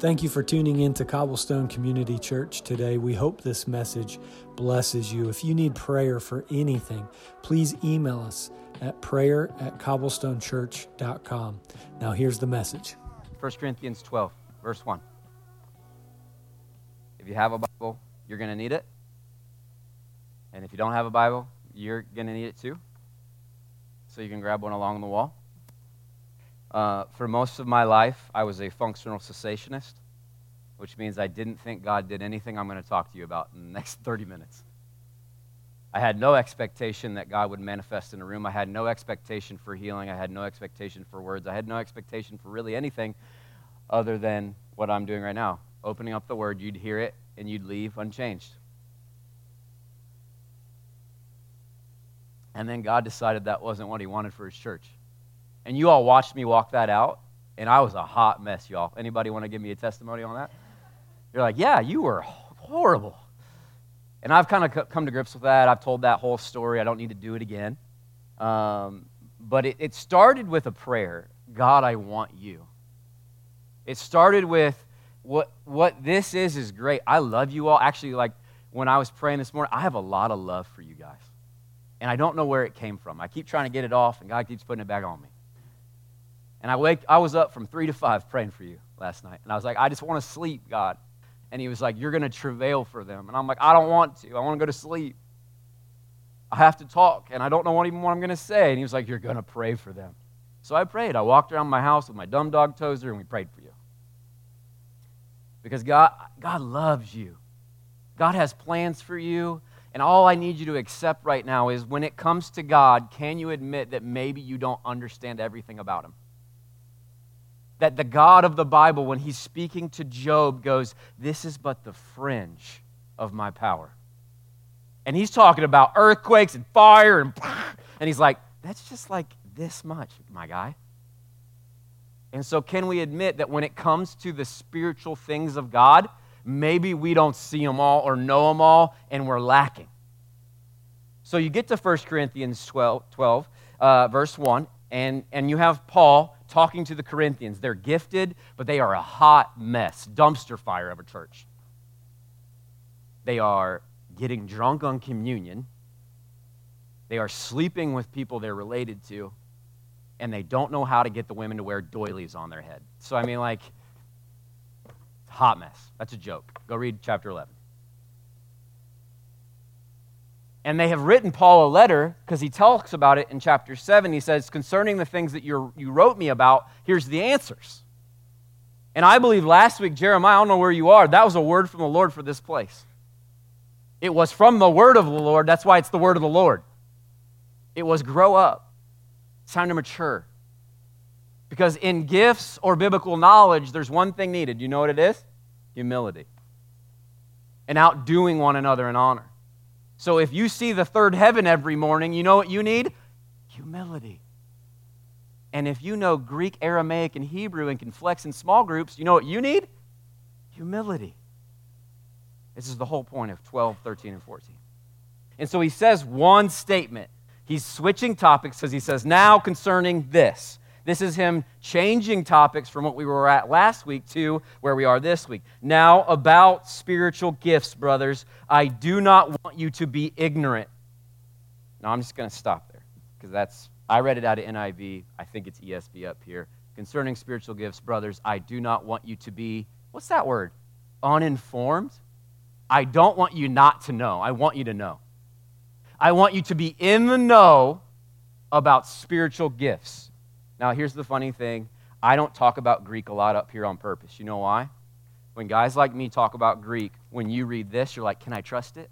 Thank you for tuning in to Cobblestone Community Church today. We hope this message blesses you. If you need prayer for anything, please email us at prayer at cobblestonechurch.com. Now, here's the message 1 Corinthians 12, verse 1. If you have a Bible, you're going to need it. And if you don't have a Bible, you're going to need it too. So you can grab one along the wall. Uh, for most of my life, I was a functional cessationist, which means I didn't think God did anything I'm going to talk to you about in the next 30 minutes. I had no expectation that God would manifest in a room. I had no expectation for healing. I had no expectation for words. I had no expectation for really anything other than what I'm doing right now. Opening up the word, you'd hear it, and you'd leave unchanged. And then God decided that wasn't what He wanted for His church. And you all watched me walk that out, and I was a hot mess, y'all. Anybody want to give me a testimony on that? You're like, yeah, you were horrible. And I've kind of come to grips with that. I've told that whole story. I don't need to do it again. Um, but it, it started with a prayer God, I want you. It started with what, what this is, is great. I love you all. Actually, like when I was praying this morning, I have a lot of love for you guys. And I don't know where it came from. I keep trying to get it off, and God keeps putting it back on me. And I, wake, I was up from 3 to 5 praying for you last night. And I was like, I just want to sleep, God. And he was like, You're going to travail for them. And I'm like, I don't want to. I want to go to sleep. I have to talk, and I don't know what even what I'm going to say. And he was like, You're going to pray for them. So I prayed. I walked around my house with my dumb dog Tozer, and we prayed for you. Because God, God loves you. God has plans for you. And all I need you to accept right now is when it comes to God, can you admit that maybe you don't understand everything about Him? That the God of the Bible, when he's speaking to Job, goes, This is but the fringe of my power. And he's talking about earthquakes and fire, and, and he's like, That's just like this much, my guy. And so, can we admit that when it comes to the spiritual things of God, maybe we don't see them all or know them all, and we're lacking? So, you get to 1 Corinthians 12, 12 uh, verse 1, and, and you have Paul talking to the Corinthians. They're gifted, but they are a hot mess, dumpster fire of a church. They are getting drunk on communion. They are sleeping with people they're related to, and they don't know how to get the women to wear doilies on their head. So, I mean, like, hot mess. That's a joke. Go read chapter 11. And they have written Paul a letter because he talks about it in chapter 7. He says, Concerning the things that you wrote me about, here's the answers. And I believe last week, Jeremiah, I don't know where you are, that was a word from the Lord for this place. It was from the word of the Lord. That's why it's the word of the Lord. It was grow up, it's time to mature. Because in gifts or biblical knowledge, there's one thing needed. You know what it is? Humility. And outdoing one another in honor. So if you see the third heaven every morning, you know what you need? Humility. And if you know Greek, Aramaic, and Hebrew and can flex in small groups, you know what you need? Humility. This is the whole point of 12, 13, and 14. And so he says one statement. He's switching topics because he says, now concerning this. This is him changing topics from what we were at last week to where we are this week. Now, about spiritual gifts, brothers, I do not want you to be ignorant. Now, I'm just going to stop there because that's, I read it out of NIV. I think it's ESV up here. Concerning spiritual gifts, brothers, I do not want you to be, what's that word? Uninformed? I don't want you not to know. I want you to know. I want you to be in the know about spiritual gifts. Now, here's the funny thing I don't talk about Greek a lot up here on purpose. You know why? When guys like me talk about Greek, when you read this, you're like, can I trust it?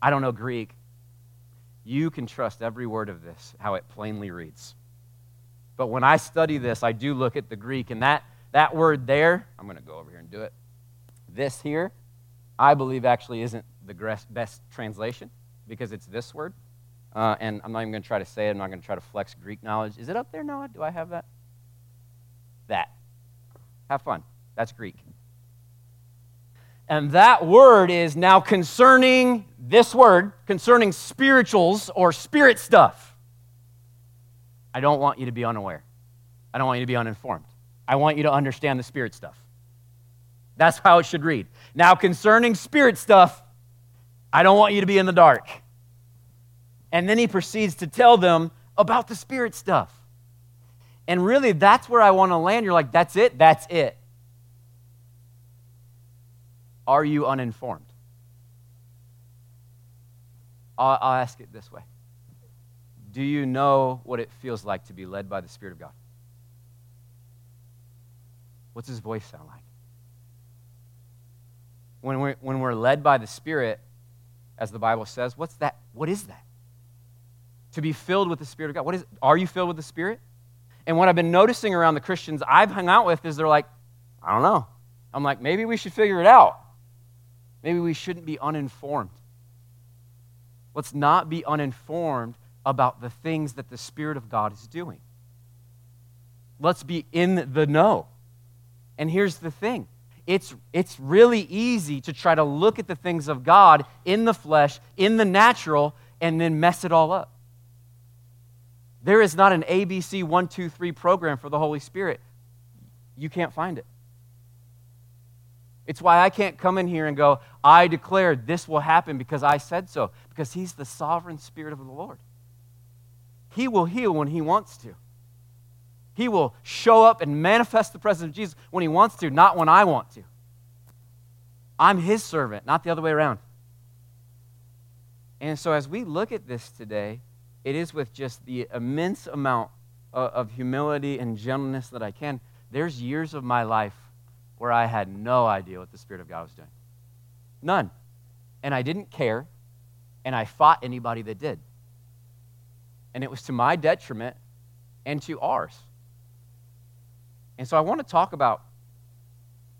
I don't know Greek. You can trust every word of this, how it plainly reads. But when I study this, I do look at the Greek, and that, that word there, I'm going to go over here and do it. This here, I believe actually isn't the best translation because it's this word. Uh, and I'm not even going to try to say it. I'm not going to try to flex Greek knowledge. Is it up there, Noah? Do I have that? That. Have fun. That's Greek. And that word is now concerning this word, concerning spirituals or spirit stuff. I don't want you to be unaware. I don't want you to be uninformed. I want you to understand the spirit stuff. That's how it should read. Now, concerning spirit stuff, I don't want you to be in the dark. And then he proceeds to tell them about the spirit stuff. And really, that's where I want to land. You're like, that's it? That's it. Are you uninformed? I'll, I'll ask it this way Do you know what it feels like to be led by the Spirit of God? What's his voice sound like? When we're, when we're led by the Spirit, as the Bible says, what's that? What is that? To be filled with the Spirit of God. What is are you filled with the Spirit? And what I've been noticing around the Christians I've hung out with is they're like, I don't know. I'm like, maybe we should figure it out. Maybe we shouldn't be uninformed. Let's not be uninformed about the things that the Spirit of God is doing. Let's be in the know. And here's the thing it's, it's really easy to try to look at the things of God in the flesh, in the natural, and then mess it all up. There is not an ABC 123 program for the Holy Spirit. You can't find it. It's why I can't come in here and go, I declare this will happen because I said so, because He's the sovereign Spirit of the Lord. He will heal when He wants to. He will show up and manifest the presence of Jesus when He wants to, not when I want to. I'm His servant, not the other way around. And so, as we look at this today, it is with just the immense amount of, humility and gentleness that I can. There's years of my life where I had no idea what the Spirit of God was doing. None. And I didn't care, and I fought anybody that did. And it was to my detriment and to ours. And so I want to talk about,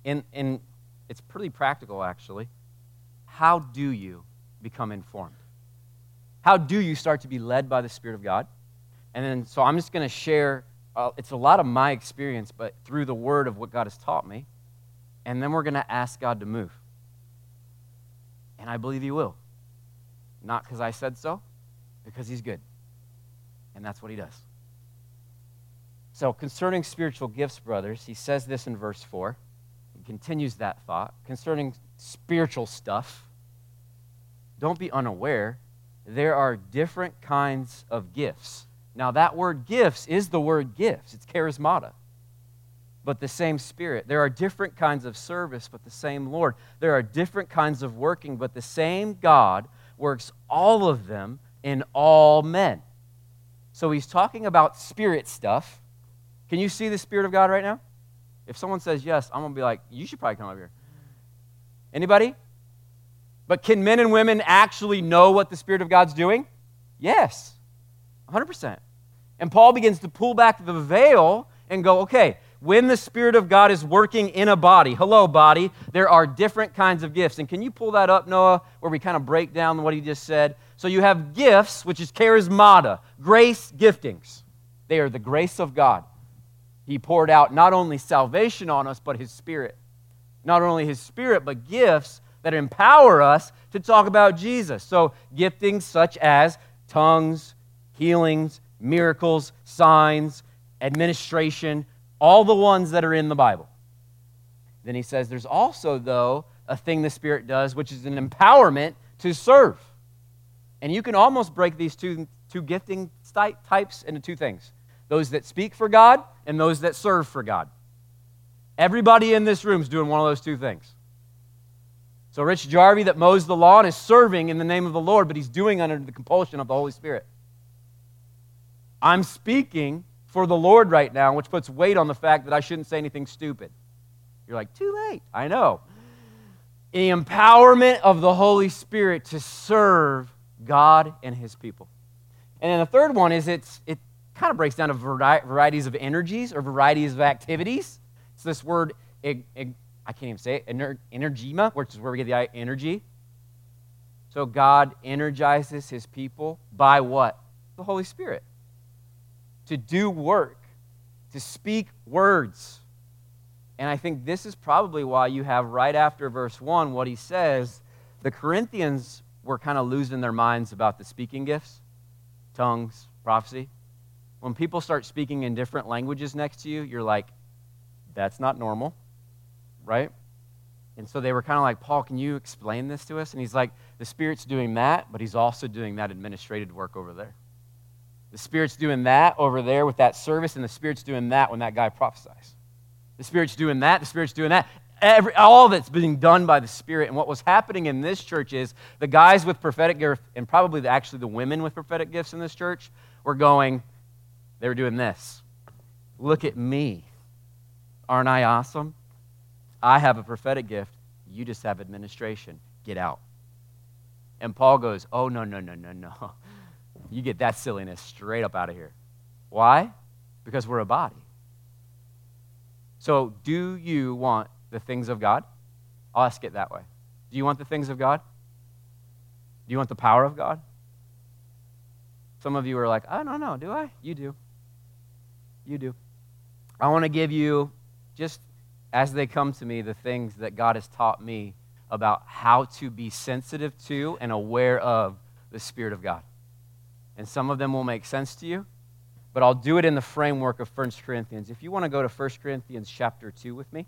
in, in, it's pretty practical actually, how do you become informed? How do you start to be led by the Spirit of God? And then, so I'm just going to share, uh, it's a lot of my experience, but through the word of what God has taught me. And then we're going to ask God to move. And I believe He will. Not because I said so, because He's good. And that's what He does. So, concerning spiritual gifts, brothers, He says this in verse 4. He continues that thought. Concerning spiritual stuff, don't be unaware there are different kinds of gifts. Now, that word gifts is the word gifts, it's charismata, but the same Spirit. There are different kinds of service, but the same Lord. There are different kinds of working, but the same God works all of them in all men. So he's talking about spirit stuff. Can you see the Spirit of God right now? If someone says yes, I'm going to be like, you should probably come up here. Anybody? But can men and women actually know what the Spirit of God's doing? Yes, 100%. And Paul begins to pull back the veil and go, okay, when the Spirit of God is working in a body, hello, body, there are different kinds of gifts. And can you pull that up, Noah, where we kind of break down what he just said? So you have gifts, which is charismata, grace giftings. They are the grace of God. He poured out not only salvation on us, but his Spirit. Not only his Spirit, but gifts that empower us to talk about Jesus. So, giftings such as tongues, healings, miracles, signs, administration, all the ones that are in the Bible. Then he says there's also, though, a thing the Spirit does, which is an empowerment to serve. And you can almost break these two, two gifting types into two things those that speak for God and those that serve for God. Everybody in this room is doing one of those two things. So, Rich Jarvie, that mows the lawn, is serving in the name of the Lord, but he's doing under the compulsion of the Holy Spirit. I'm speaking for the Lord right now, which puts weight on the fact that I shouldn't say anything stupid. You're like, too late. I know. The empowerment of the Holy Spirit to serve God and his people. And then the third one is it's, it kind of breaks down to varieties of energies or varieties of activities. It's this word I can't even say it, ener- energema, which is where we get the energy. So God energizes his people by what? The Holy Spirit. To do work, to speak words. And I think this is probably why you have right after verse 1 what he says. The Corinthians were kind of losing their minds about the speaking gifts, tongues, prophecy. When people start speaking in different languages next to you, you're like, that's not normal right? And so they were kind of like, Paul, can you explain this to us? And he's like, the Spirit's doing that, but he's also doing that administrative work over there. The Spirit's doing that over there with that service, and the Spirit's doing that when that guy prophesies. The Spirit's doing that, the Spirit's doing that. Every, all that's being done by the Spirit. And what was happening in this church is the guys with prophetic gifts, and probably the, actually the women with prophetic gifts in this church, were going, they were doing this. Look at me. Aren't I awesome? I have a prophetic gift. You just have administration. Get out. And Paul goes, Oh, no, no, no, no, no. You get that silliness straight up out of here. Why? Because we're a body. So, do you want the things of God? I'll ask it that way. Do you want the things of God? Do you want the power of God? Some of you are like, I don't know, do I? You do. You do. I want to give you, just as they come to me, the things that God has taught me about how to be sensitive to and aware of the Spirit of God. And some of them will make sense to you, but I'll do it in the framework of 1 Corinthians. If you want to go to 1 Corinthians chapter 2 with me,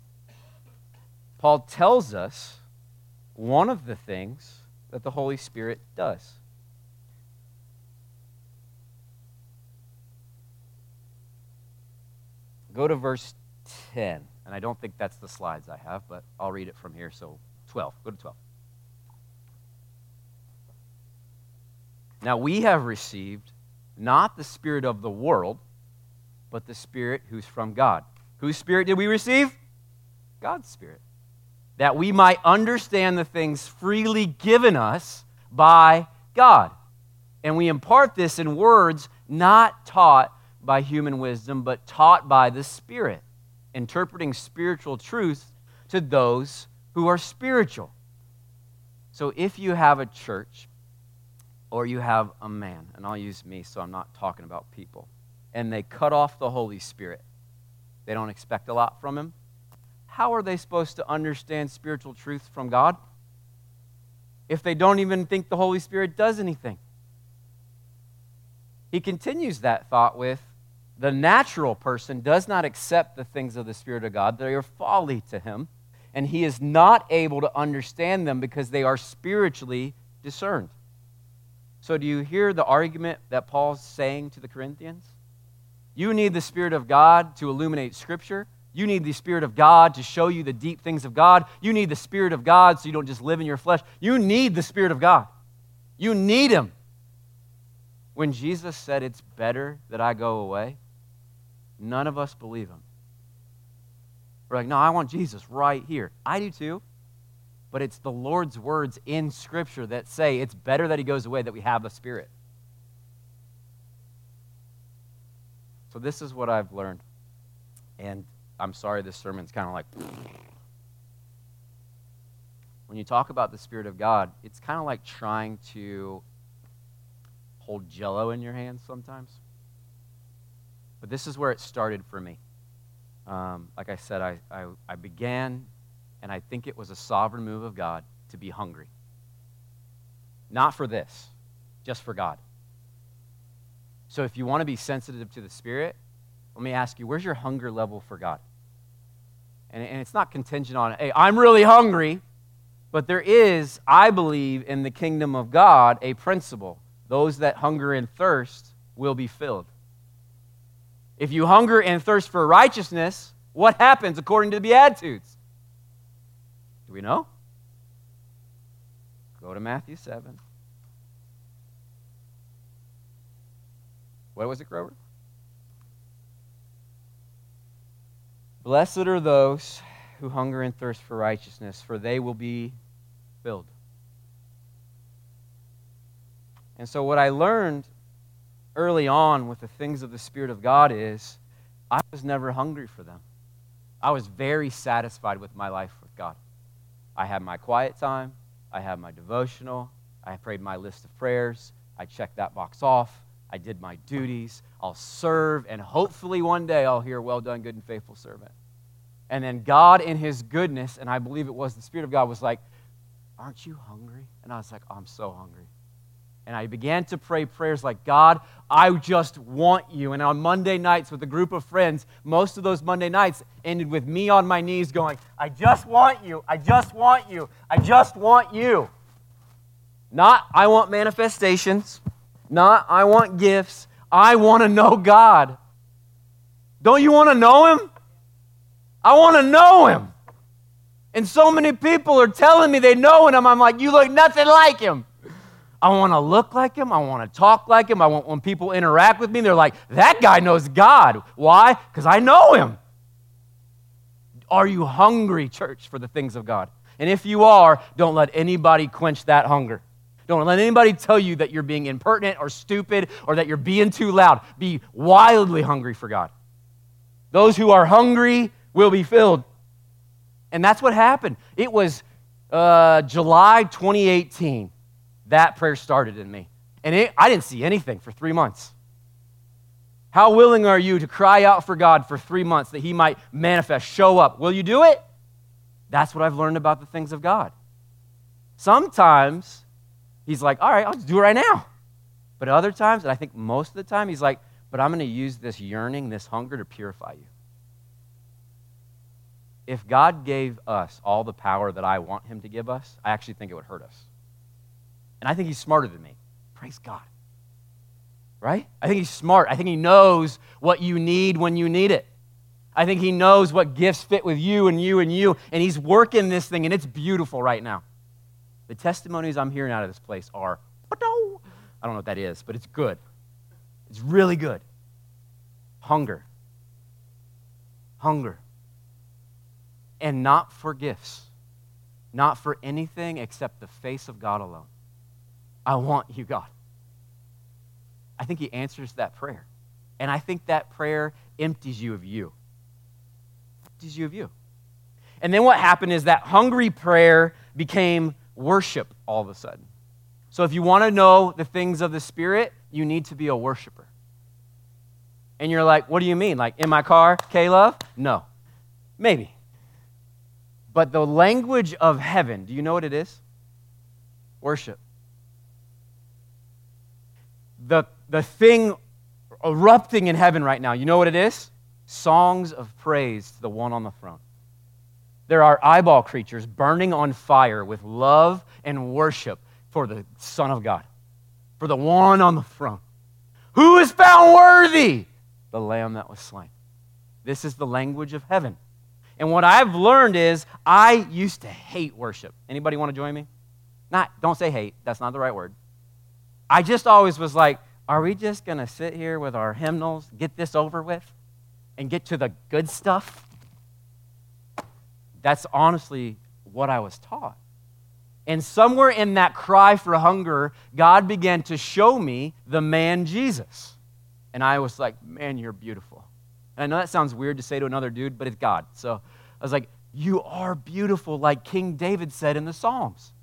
Paul tells us one of the things that the Holy Spirit does. Go to verse 10. And I don't think that's the slides I have, but I'll read it from here. So 12. Go to 12. Now we have received not the Spirit of the world, but the Spirit who's from God. Whose Spirit did we receive? God's Spirit. That we might understand the things freely given us by God. And we impart this in words not taught by human wisdom, but taught by the Spirit, interpreting spiritual truth to those who are spiritual. So if you have a church or you have a man, and I'll use me so I'm not talking about people, and they cut off the Holy Spirit, they don't expect a lot from him, how are they supposed to understand spiritual truth from God if they don't even think the Holy Spirit does anything? He continues that thought with the natural person does not accept the things of the Spirit of God, they are folly to him, and he is not able to understand them because they are spiritually discerned. So, do you hear the argument that Paul's saying to the Corinthians? You need the Spirit of God to illuminate Scripture. You need the Spirit of God to show you the deep things of God. You need the Spirit of God so you don't just live in your flesh. You need the Spirit of God. You need Him. When Jesus said, It's better that I go away, None of us believe him. We're like, no, I want Jesus right here. I do too. But it's the Lord's words in Scripture that say it's better that he goes away, that we have the Spirit. So, this is what I've learned. And I'm sorry this sermon's kind of like. When you talk about the Spirit of God, it's kind of like trying to hold jello in your hands sometimes. But this is where it started for me. Um, like I said, I, I, I began, and I think it was a sovereign move of God to be hungry. Not for this, just for God. So if you want to be sensitive to the Spirit, let me ask you, where's your hunger level for God? And, and it's not contingent on, hey, I'm really hungry. But there is, I believe, in the kingdom of God, a principle. Those that hunger and thirst will be filled. If you hunger and thirst for righteousness, what happens according to the Beatitudes? Do we know? Go to Matthew 7. What was it, Grover? Blessed are those who hunger and thirst for righteousness, for they will be filled. And so, what I learned early on with the things of the Spirit of God is I was never hungry for them. I was very satisfied with my life with God. I had my quiet time, I had my devotional, I prayed my list of prayers, I checked that box off, I did my duties, I'll serve, and hopefully one day I'll hear, Well done, good and faithful servant. And then God, in His goodness, and I believe it was the Spirit of God, was like, Aren't you hungry? And I was like, oh, I'm so hungry. And I began to pray prayers like, God, I just want you. And on Monday nights with a group of friends, most of those Monday nights ended with me on my knees going, I just want you. I just want you. I just want you. Not, I want manifestations. Not, I want gifts. I want to know God. Don't you want to know Him? I want to know Him. And so many people are telling me they know Him. I'm like, you look nothing like Him. I want to look like him. I want to talk like him. I want when people interact with me, they're like, that guy knows God. Why? Because I know him. Are you hungry, church, for the things of God? And if you are, don't let anybody quench that hunger. Don't let anybody tell you that you're being impertinent or stupid or that you're being too loud. Be wildly hungry for God. Those who are hungry will be filled. And that's what happened. It was uh, July 2018 that prayer started in me. And it, I didn't see anything for three months. How willing are you to cry out for God for three months that He might manifest, show up? Will you do it? That's what I've learned about the things of God. Sometimes He's like, all right, I'll just do it right now. But other times, and I think most of the time, He's like, but I'm going to use this yearning, this hunger to purify you. If God gave us all the power that I want Him to give us, I actually think it would hurt us. And I think he's smarter than me. Praise God. Right? I think he's smart. I think he knows what you need when you need it. I think he knows what gifts fit with you and you and you. And he's working this thing, and it's beautiful right now. The testimonies I'm hearing out of this place are, I don't know what that is, but it's good. It's really good. Hunger. Hunger. And not for gifts, not for anything except the face of God alone. I want you, God. I think He answers that prayer. And I think that prayer empties you of you. Empties you of you. And then what happened is that hungry prayer became worship all of a sudden. So if you want to know the things of the Spirit, you need to be a worshiper. And you're like, what do you mean? Like in my car, K Love? No. Maybe. But the language of heaven, do you know what it is? Worship the, the thing erupting in heaven right now, you know what it is? Songs of praise to the one on the throne. There are eyeball creatures burning on fire with love and worship for the Son of God, for the one on the throne. Who is found worthy? The Lamb that was slain. This is the language of heaven. And what I've learned is I used to hate worship. Anybody want to join me? Not, don't say hate. That's not the right word. I just always was like, are we just going to sit here with our hymnals, get this over with, and get to the good stuff? That's honestly what I was taught. And somewhere in that cry for hunger, God began to show me the man Jesus. And I was like, man, you're beautiful. And I know that sounds weird to say to another dude, but it's God. So I was like, you are beautiful, like King David said in the Psalms.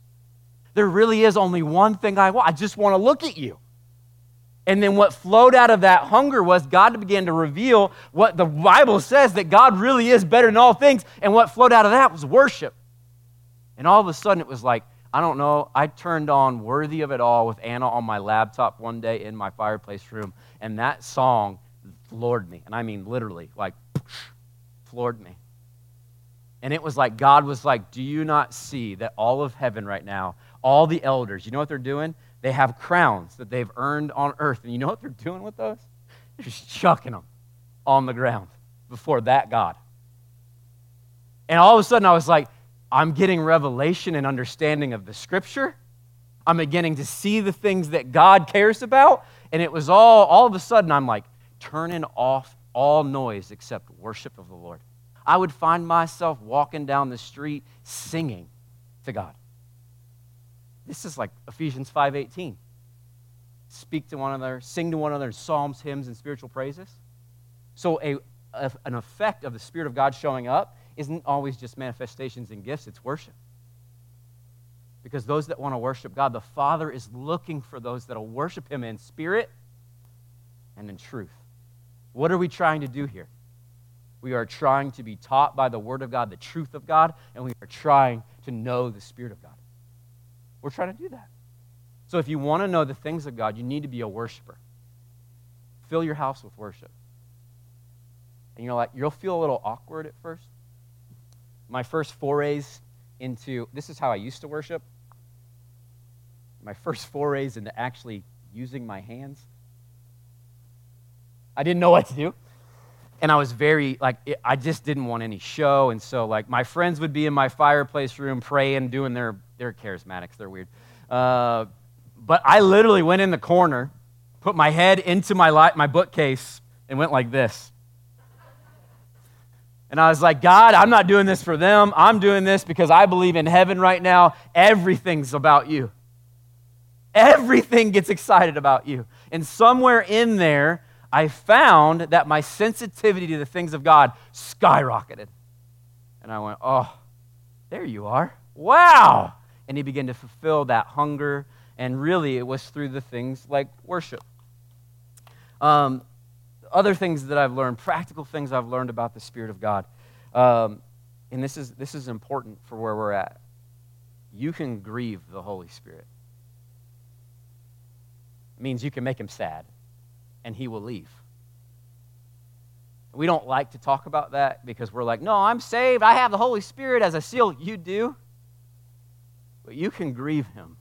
There really is only one thing I want. I just want to look at you. And then what flowed out of that hunger was God began to reveal what the Bible says that God really is better than all things. And what flowed out of that was worship. And all of a sudden it was like, I don't know, I turned on Worthy of It All with Anna on my laptop one day in my fireplace room. And that song floored me. And I mean literally, like, floored me. And it was like God was like, Do you not see that all of heaven right now all the elders, you know what they're doing? They have crowns that they've earned on earth. And you know what they're doing with those? They're just chucking them on the ground before that God. And all of a sudden, I was like, I'm getting revelation and understanding of the scripture. I'm beginning to see the things that God cares about. And it was all, all of a sudden, I'm like, turning off all noise except worship of the Lord. I would find myself walking down the street singing to God. This is like Ephesians 5:18. Speak to one another, sing to one another psalms, hymns, and spiritual praises. So a, a, an effect of the Spirit of God showing up isn't always just manifestations and gifts, it's worship. Because those that want to worship God, the Father is looking for those that will worship Him in spirit and in truth. What are we trying to do here? We are trying to be taught by the Word of God, the truth of God, and we are trying to know the Spirit of God. We're trying to do that. So if you want to know the things of God, you need to be a worshiper. Fill your house with worship. And you're like, you'll feel a little awkward at first. My first forays into this is how I used to worship. My first forays into actually using my hands. I didn't know what to do. And I was very, like, it, I just didn't want any show. And so, like, my friends would be in my fireplace room praying, doing their, they're charismatics, they're weird. Uh, but I literally went in the corner, put my head into my, my bookcase, and went like this. And I was like, God, I'm not doing this for them. I'm doing this because I believe in heaven right now. Everything's about you. Everything gets excited about you. And somewhere in there, I found that my sensitivity to the things of God skyrocketed. And I went, oh, there you are. Wow. And he began to fulfill that hunger. And really, it was through the things like worship. Um, other things that I've learned, practical things I've learned about the Spirit of God. Um, and this is, this is important for where we're at. You can grieve the Holy Spirit. It means you can make him sad, and he will leave. We don't like to talk about that because we're like, no, I'm saved. I have the Holy Spirit as a seal. You do. But you can grieve him.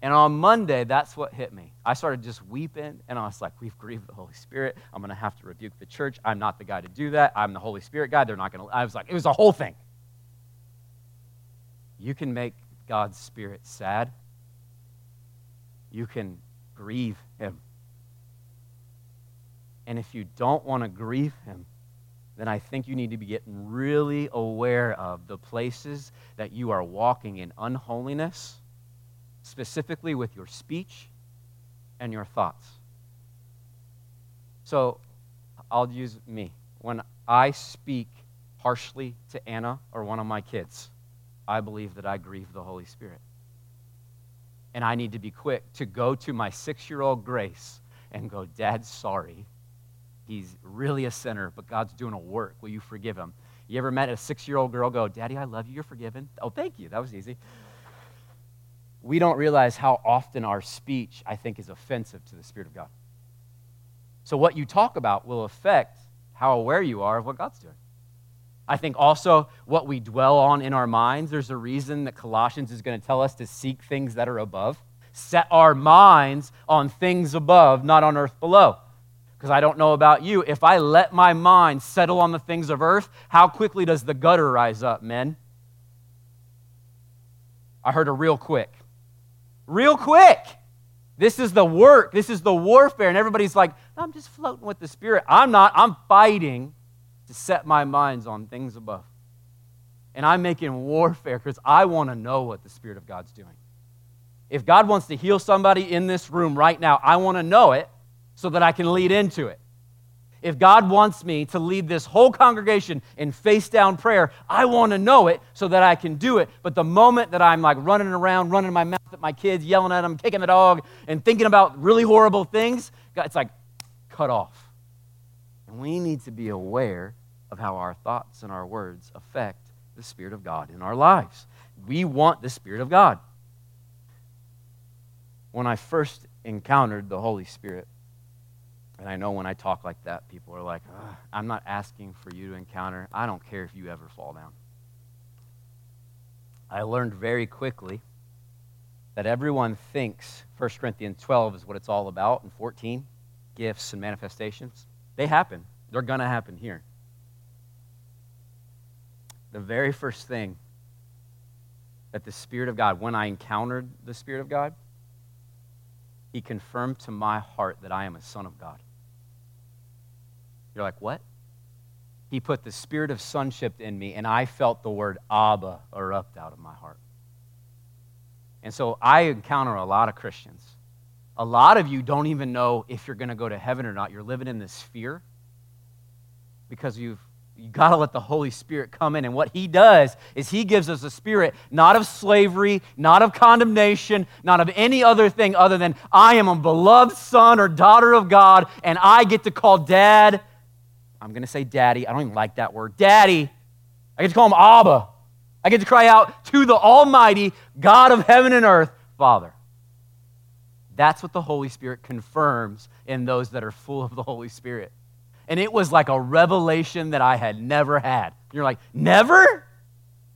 And on Monday, that's what hit me. I started just weeping, and I was like, We've grieved the Holy Spirit. I'm going to have to rebuke the church. I'm not the guy to do that. I'm the Holy Spirit guy. They're not going to. I was like, It was a whole thing. You can make God's Spirit sad, you can grieve. And if you don't want to grieve Him, then I think you need to be getting really aware of the places that you are walking in unholiness specifically with your speech and your thoughts. So I'll use me. When I speak harshly to Anna or one of my kids, I believe that I grieve the Holy Spirit. And I need to be quick to go to my six year old Grace and go, Dad, sorry. He's really a sinner, but God's doing a work. Will you forgive him? You ever met a six year old girl go, Daddy, I love you, you're forgiven? Oh, thank you. That was easy we don't realize how often our speech, I think, is offensive to the Spirit of God. So, what you talk about will affect how aware you are of what God's doing. I think also what we dwell on in our minds, there's a reason that Colossians is going to tell us to seek things that are above. Set our minds on things above, not on earth below. Because I don't know about you, if I let my mind settle on the things of earth, how quickly does the gutter rise up, men? I heard a real quick real quick. This is the work, this is the warfare. And everybody's like, I'm just floating with the Spirit. I'm not, I'm fighting to set my minds on things above. And I'm making warfare because I want to know what the Spirit of God's doing. If God wants to heal somebody in this room right now, I want to know it so that I can lead into it. If God wants me to lead this whole congregation in face down prayer, I want to know it so that I can do it. But the moment that I'm like running around, running my mouth at my kids, yelling at them, kicking the dog, and thinking about really horrible things, it's like cut off. And we need to be aware of how our thoughts and our words affect the Spirit of God in our lives. We want the Spirit of God. When I first encountered the Holy Spirit, and I know when I talk like that, people are like, I'm not asking for you to encounter. I don't care if you ever fall down. I learned very quickly that everyone thinks 1 Corinthians 12 is what it's all about, and 14, gifts and manifestations. They happen, they're going to happen here. The very first thing that the Spirit of God, when I encountered the Spirit of God, He confirmed to my heart that I am a son of God. You're like, what? He put the spirit of sonship in me, and I felt the word Abba erupt out of my heart. And so I encounter a lot of Christians. A lot of you don't even know if you're going to go to heaven or not. You're living in this fear because you've you got to let the Holy Spirit come in. And what He does is He gives us a spirit not of slavery, not of condemnation, not of any other thing other than I am a beloved son or daughter of God, and I get to call dad I'm going to say daddy. I don't even like that word. Daddy. I get to call him Abba. I get to cry out to the Almighty God of heaven and earth, Father. That's what the Holy Spirit confirms in those that are full of the Holy Spirit. And it was like a revelation that I had never had. You're like, never?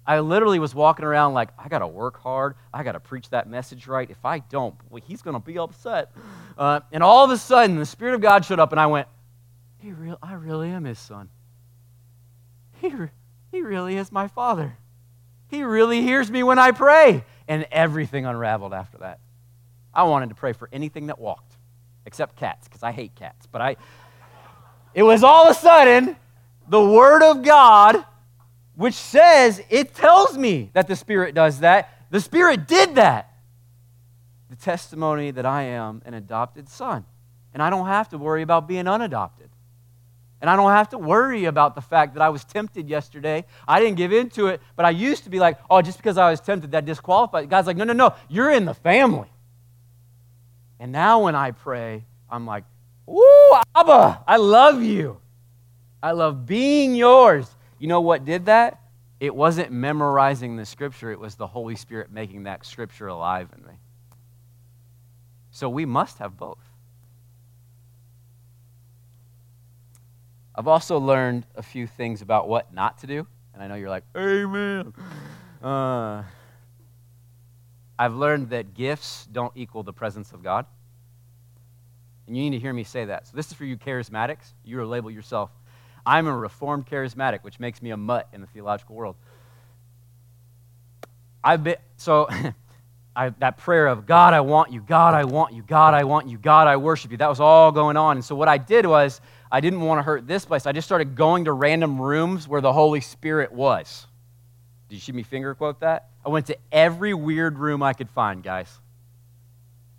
I literally was walking around like, I got to work hard. I got to preach that message right. If I don't, boy, he's going to be upset. Uh, and all of a sudden, the Spirit of God showed up, and I went, he real, I really am his son. He, re- he really is my father. He really hears me when I pray. And everything unraveled after that. I wanted to pray for anything that walked, except cats, because I hate cats. But I, it was all of a sudden the Word of God, which says, it tells me that the Spirit does that. The Spirit did that. The testimony that I am an adopted son. And I don't have to worry about being unadopted. And I don't have to worry about the fact that I was tempted yesterday. I didn't give in to it, but I used to be like, oh, just because I was tempted, that disqualified. God's like, no, no, no, you're in the family. And now when I pray, I'm like, ooh, Abba, I love you. I love being yours. You know what did that? It wasn't memorizing the scripture, it was the Holy Spirit making that scripture alive in me. So we must have both. I've also learned a few things about what not to do. And I know you're like, Amen. Uh, I've learned that gifts don't equal the presence of God. And you need to hear me say that. So, this is for you charismatics. You label yourself. I'm a reformed charismatic, which makes me a mutt in the theological world. I've been, so I, that prayer of God, I want you, God, I want you, God, I want you, God, I worship you, that was all going on. And so, what I did was, I didn't want to hurt this place. I just started going to random rooms where the Holy Spirit was. Did you see me finger quote that? I went to every weird room I could find, guys.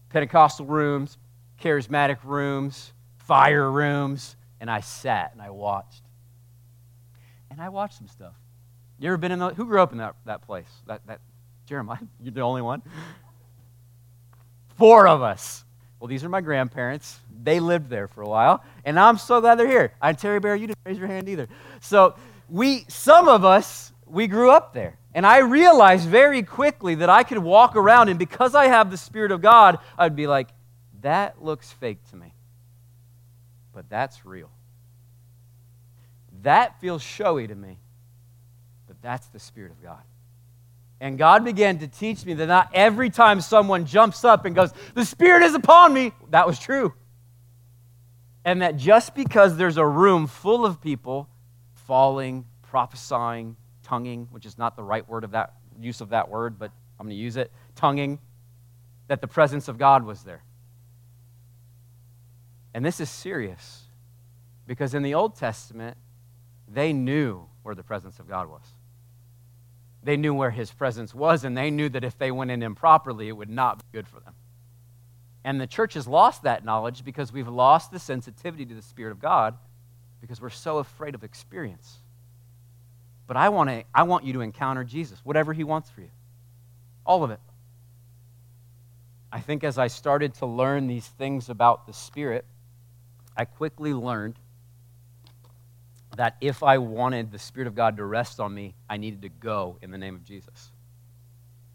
Pentecostal rooms, charismatic rooms, fire rooms, and I sat and I watched. And I watched some stuff. You ever been in the, who grew up in that, that place? That, that Jeremiah, you're the only one? Four of us. Well, these are my grandparents. They lived there for a while, and I'm so glad they're here. And Terry Bear, you didn't raise your hand either. So we, some of us, we grew up there. And I realized very quickly that I could walk around, and because I have the Spirit of God, I'd be like, that looks fake to me. But that's real. That feels showy to me. But that's the Spirit of God. And God began to teach me that not every time someone jumps up and goes, The Spirit is upon me, that was true. And that just because there's a room full of people falling, prophesying, tonguing, which is not the right word of that use of that word, but I'm going to use it, tonguing, that the presence of God was there. And this is serious because in the Old Testament, they knew where the presence of God was. They knew where his presence was, and they knew that if they went in improperly, it would not be good for them. And the church has lost that knowledge because we've lost the sensitivity to the Spirit of God because we're so afraid of experience. But I want, to, I want you to encounter Jesus, whatever he wants for you. All of it. I think as I started to learn these things about the Spirit, I quickly learned that if I wanted the Spirit of God to rest on me, I needed to go in the name of Jesus.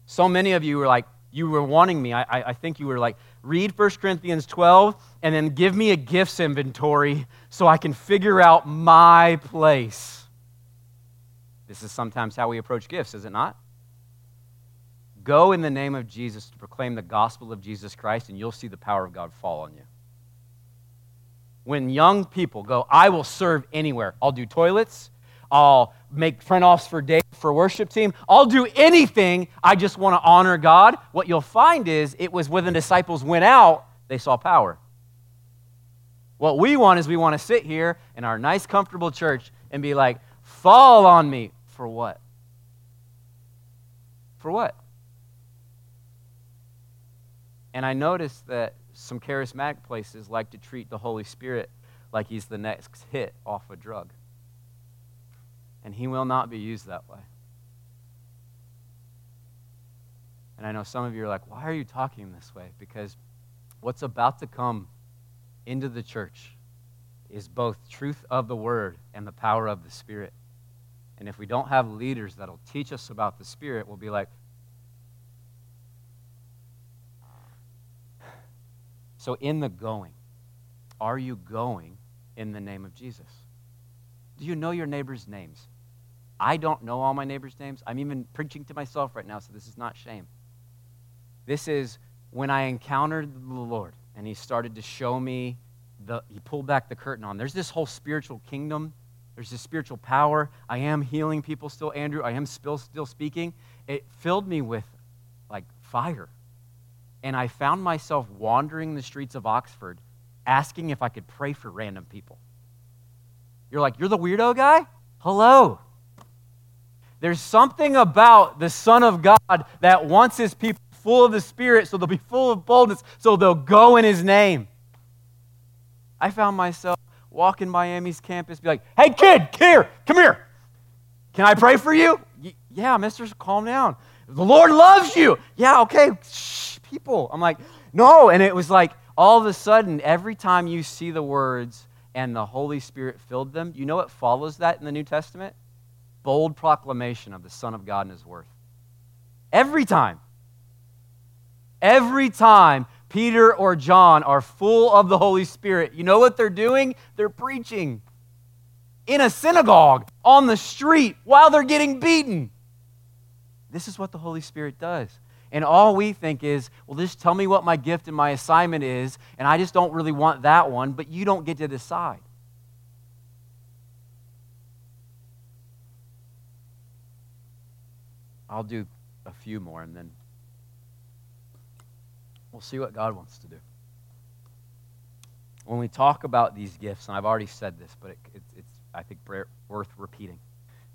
So many of you were like, you were wanting me. I, I, think you were like, read 1 Corinthians 12 and then give me a gifts inventory so I can figure out my place. This is sometimes how we approach gifts, is it not? Go in the name of Jesus to proclaim the gospel of Jesus Christ, and you'll see the power of God fall on you when young people go, I will serve anywhere. I'll do toilets. I'll make print offs for day for worship team. I'll do anything. I just want to honor God. What you'll find is it was when the disciples went out, they saw power. What we want is we want to sit here in our nice, comfortable church and be like, fall on me. For what? For what? And I noticed that some charismatic places like to treat the Holy Spirit like he's the next hit off a drug. And he will not be used that way. And I know some of you are like, why are you talking this way? Because what's about to come into the church is both truth of the word and the power of the Spirit. And if we don't have leaders that'll teach us about the Spirit, we'll be like, So, in the going, are you going in the name of Jesus? Do you know your neighbor's names? I don't know all my neighbors' names. I'm even preaching to myself right now, so this is not shame. This is when I encountered the Lord and He started to show me, the, He pulled back the curtain on. There's this whole spiritual kingdom, there's this spiritual power. I am healing people still, Andrew. I am still, still speaking. It filled me with like fire. And I found myself wandering the streets of Oxford asking if I could pray for random people. You're like, you're the weirdo guy? Hello. There's something about the Son of God that wants his people full of the Spirit so they'll be full of boldness, so they'll go in his name. I found myself walking Miami's campus, be like, hey, kid, here, come here. Can I pray for you? Yeah, mister, calm down. The Lord loves you. Yeah, okay. Shh, people. I'm like, no. And it was like, all of a sudden, every time you see the words and the Holy Spirit filled them, you know what follows that in the New Testament? Bold proclamation of the Son of God and his worth. Every time. Every time Peter or John are full of the Holy Spirit, you know what they're doing? They're preaching in a synagogue, on the street, while they're getting beaten. This is what the Holy Spirit does. And all we think is, well, just tell me what my gift and my assignment is, and I just don't really want that one, but you don't get to decide. I'll do a few more and then we'll see what God wants to do. When we talk about these gifts, and I've already said this, but it, it, it's, I think, worth repeating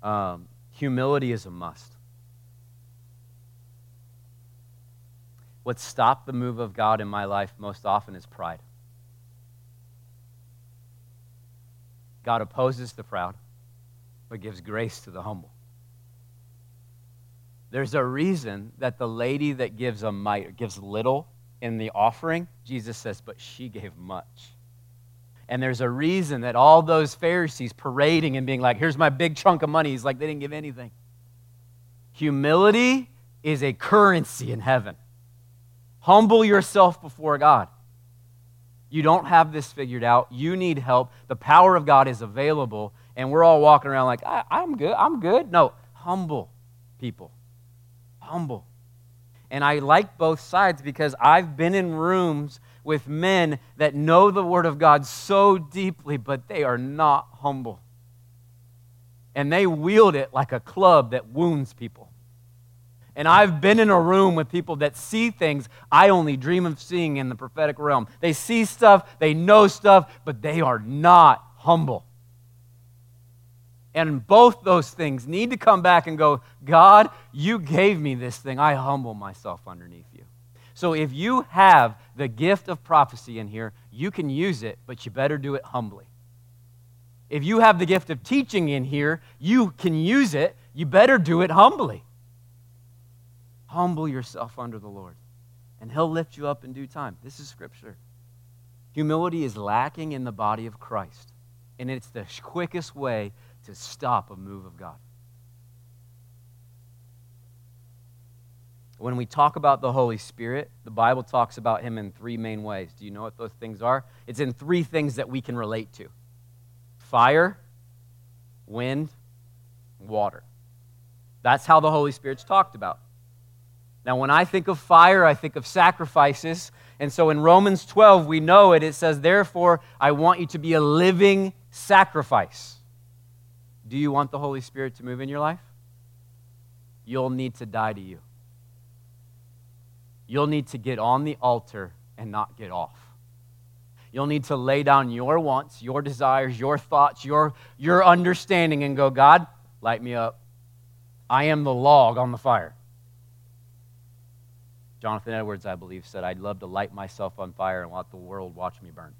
um, humility is a must. What stopped the move of God in my life most often is pride. God opposes the proud, but gives grace to the humble. There's a reason that the lady that gives a mite gives little in the offering, Jesus says, but she gave much. And there's a reason that all those Pharisees parading and being like, here's my big chunk of money, he's like, they didn't give anything. Humility is a currency in heaven. Humble yourself before God. You don't have this figured out. You need help. The power of God is available, and we're all walking around like, I, am good. I'm good. No, humble people. Humble. And I like both sides because I've been in rooms with men that know the Word of God so deeply, but they are not humble. And they wield it like a club that wounds people. And I've been in a room with people that see things I only dream of seeing in the prophetic realm. They see stuff, they know stuff, but they are not humble. And both those things need to come back and go, God, you gave me this thing. I humble myself underneath you. So if you have the gift of prophecy in here, you can use it, but you better do it humbly. If you have the gift of teaching in here, you can use it, you better do it humbly. Humble yourself under the Lord, and He'll lift you up in due time. This is Scripture. Humility is lacking in the body of Christ, and it's the quickest way to stop a move of God. When we talk about the Holy Spirit, the Bible talks about Him in three main ways. Do you know what those things are? It's in three things that we can relate to fire, wind, water. That's how the Holy Spirit's talked about. Now, when I think of fire, I think of sacrifices. And so in Romans 12, we know it. It says, Therefore, I want you to be a living sacrifice. Do you want the Holy Spirit to move in your life? You'll need to die to you. You'll need to get on the altar and not get off. You'll need to lay down your wants, your desires, your thoughts, your, your understanding, and go, God, light me up. I am the log on the fire. Jonathan Edwards, I believe, said, I'd love to light myself on fire and let the world watch me burn.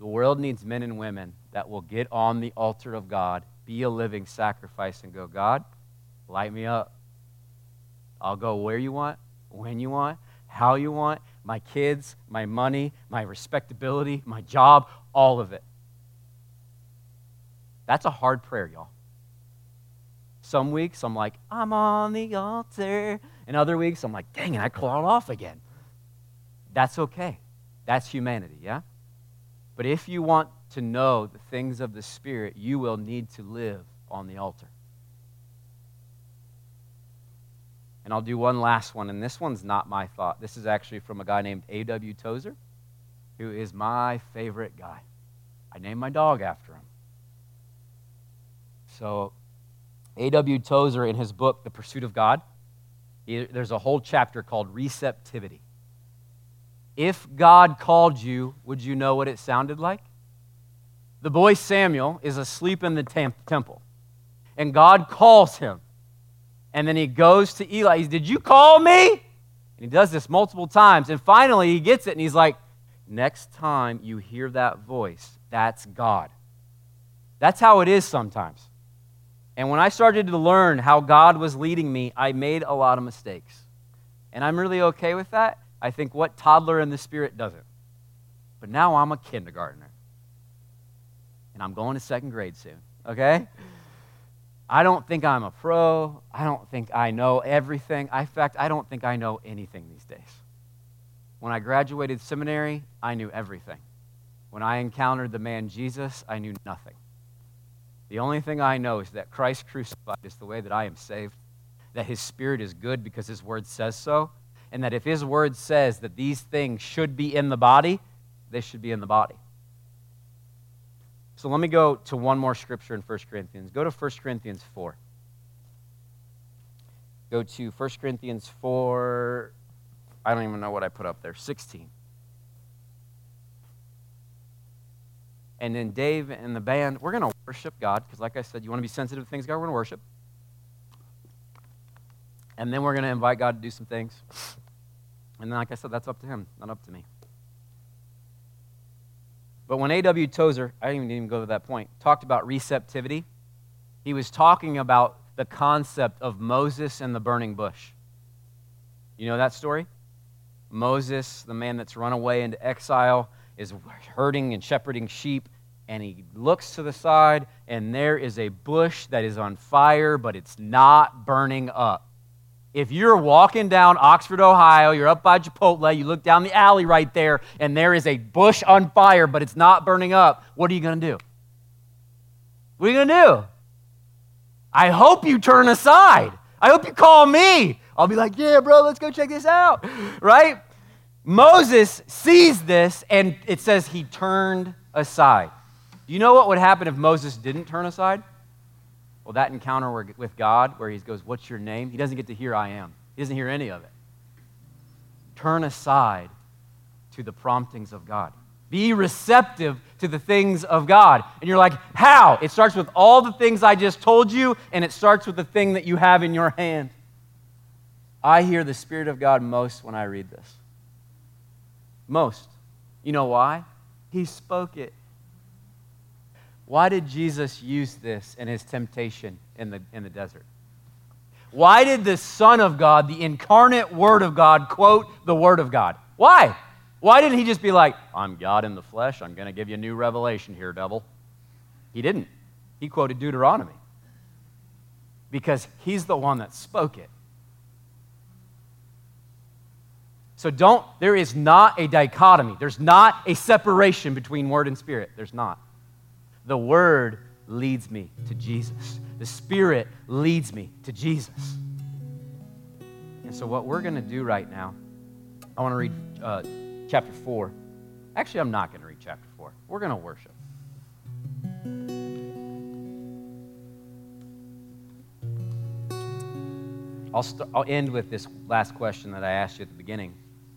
The world needs men and women that will get on the altar of God, be a living sacrifice, and go, God, light me up. I'll go where you want, when you want, how you want, my kids, my money, my respectability, my job, all of it. That's a hard prayer, y'all. Some weeks I'm like, I'm on the altar. And other weeks I'm like, dang it, I clawed off again. That's okay. That's humanity, yeah? But if you want to know the things of the Spirit, you will need to live on the altar. And I'll do one last one, and this one's not my thought. This is actually from a guy named A.W. Tozer, who is my favorite guy. I named my dog after him. So, A.W. Tozer, in his book, The Pursuit of God, he, there's a whole chapter called Receptivity. If God called you, would you know what it sounded like? The boy Samuel is asleep in the temple, and God calls him. And then he goes to Eli. He's, Did you call me? And he does this multiple times. And finally, he gets it, and he's like, Next time you hear that voice, that's God. That's how it is sometimes. And when I started to learn how God was leading me, I made a lot of mistakes. And I'm really okay with that. I think what toddler in the spirit doesn't. But now I'm a kindergartner. And I'm going to second grade soon, okay? I don't think I'm a pro. I don't think I know everything. In fact, I don't think I know anything these days. When I graduated seminary, I knew everything. When I encountered the man Jesus, I knew nothing. The only thing I know is that Christ crucified is the way that I am saved, that his spirit is good because his word says so, and that if his word says that these things should be in the body, they should be in the body. So let me go to one more scripture in 1 Corinthians. Go to 1 Corinthians 4. Go to 1 Corinthians 4. I don't even know what I put up there. 16. And then Dave and the band, we're going to worship God because, like I said, you want to be sensitive to things God, we're going to worship. And then we're going to invite God to do some things. And then, like I said, that's up to Him, not up to me. But when A.W. Tozer, I didn't even go to that point, talked about receptivity, he was talking about the concept of Moses and the burning bush. You know that story? Moses, the man that's run away into exile, is herding and shepherding sheep, and he looks to the side, and there is a bush that is on fire, but it's not burning up. If you're walking down Oxford, Ohio, you're up by Chipotle, you look down the alley right there, and there is a bush on fire, but it's not burning up, what are you going to do? What are you going to do? I hope you turn aside. I hope you call me. I'll be like, yeah, bro, let's go check this out. Right? Moses sees this, and it says he turned aside. Do you know what would happen if Moses didn't turn aside? Well, that encounter with God, where he goes, What's your name? He doesn't get to hear I am. He doesn't hear any of it. Turn aside to the promptings of God. Be receptive to the things of God. And you're like, How? It starts with all the things I just told you, and it starts with the thing that you have in your hand. I hear the Spirit of God most when I read this. Most. You know why? He spoke it. Why did Jesus use this in his temptation in the, in the desert? Why did the Son of God, the incarnate Word of God, quote the Word of God? Why? Why didn't he just be like, I'm God in the flesh, I'm going to give you a new revelation here, devil? He didn't. He quoted Deuteronomy because he's the one that spoke it. So don't, there is not a dichotomy. There's not a separation between word and spirit. There's not. The word leads me to Jesus, the spirit leads me to Jesus. And so, what we're going to do right now, I want to read uh, chapter 4. Actually, I'm not going to read chapter 4. We're going to worship. I'll, st- I'll end with this last question that I asked you at the beginning.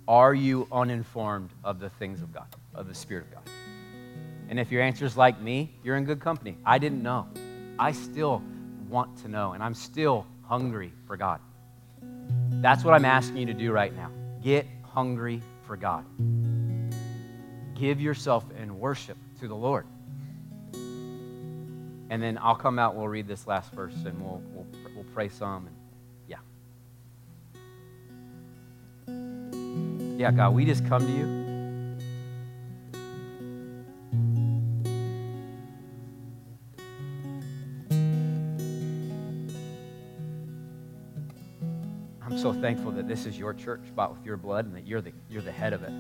Are you uninformed of the things of God, of the Spirit of God? And if your answer is like me, you're in good company. I didn't know. I still want to know, and I'm still hungry for God. That's what I'm asking you to do right now. Get hungry for God. Give yourself in worship to the Lord. And then I'll come out, we'll read this last verse, and we'll, we'll, we'll pray some. And Yeah, God, we just come to you. I'm so thankful that this is your church bought with your blood and that you're the, you're the head of it,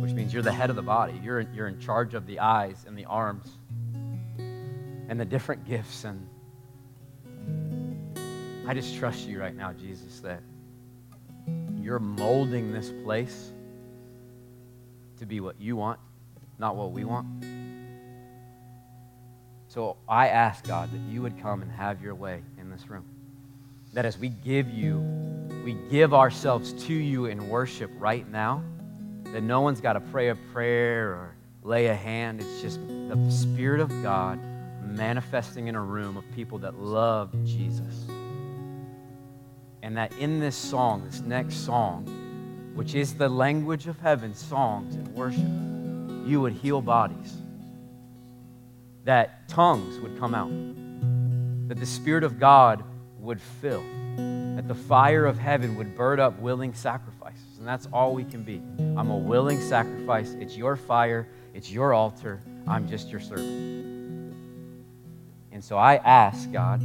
which means you're the head of the body. You're, you're in charge of the eyes and the arms and the different gifts. And I just trust you right now, Jesus, that you're molding this place to be what you want, not what we want. So I ask, God, that you would come and have your way in this room. That as we give you, we give ourselves to you in worship right now, that no one's got to pray a prayer or lay a hand. It's just the Spirit of God manifesting in a room of people that love Jesus. And that in this song, this next song, which is the language of heaven, songs and worship, you would heal bodies. That tongues would come out. That the Spirit of God would fill. That the fire of heaven would burn up willing sacrifices. And that's all we can be. I'm a willing sacrifice. It's your fire, it's your altar. I'm just your servant. And so I ask, God,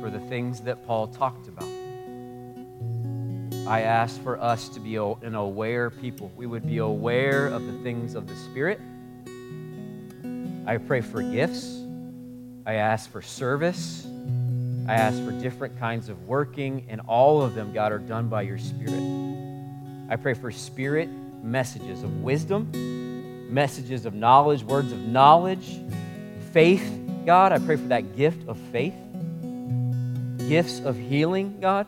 for the things that Paul talked about. I ask for us to be an aware people. We would be aware of the things of the Spirit. I pray for gifts. I ask for service. I ask for different kinds of working, and all of them, God, are done by your Spirit. I pray for Spirit messages of wisdom, messages of knowledge, words of knowledge, faith, God. I pray for that gift of faith, gifts of healing, God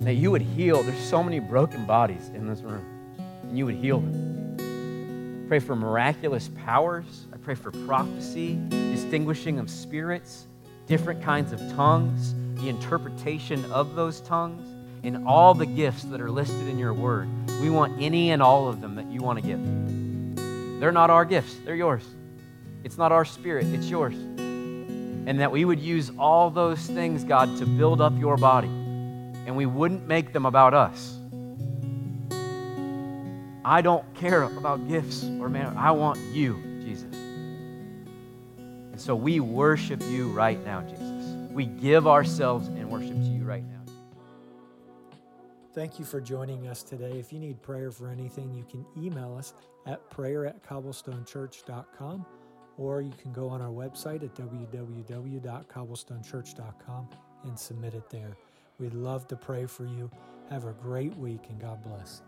that you would heal. There's so many broken bodies in this room, and you would heal them. Pray for miraculous powers. I pray for prophecy, distinguishing of spirits, different kinds of tongues, the interpretation of those tongues, and all the gifts that are listed in your word. We want any and all of them that you want to give. They're not our gifts, they're yours. It's not our spirit, it's yours. And that we would use all those things, God, to build up your body and we wouldn't make them about us. I don't care about gifts or man. I want you, Jesus. And so we worship you right now, Jesus. We give ourselves in worship to you right now. Thank you for joining us today. If you need prayer for anything, you can email us at prayer at cobblestonechurch.com or you can go on our website at www.cobblestonechurch.com and submit it there. We'd love to pray for you. Have a great week and God bless.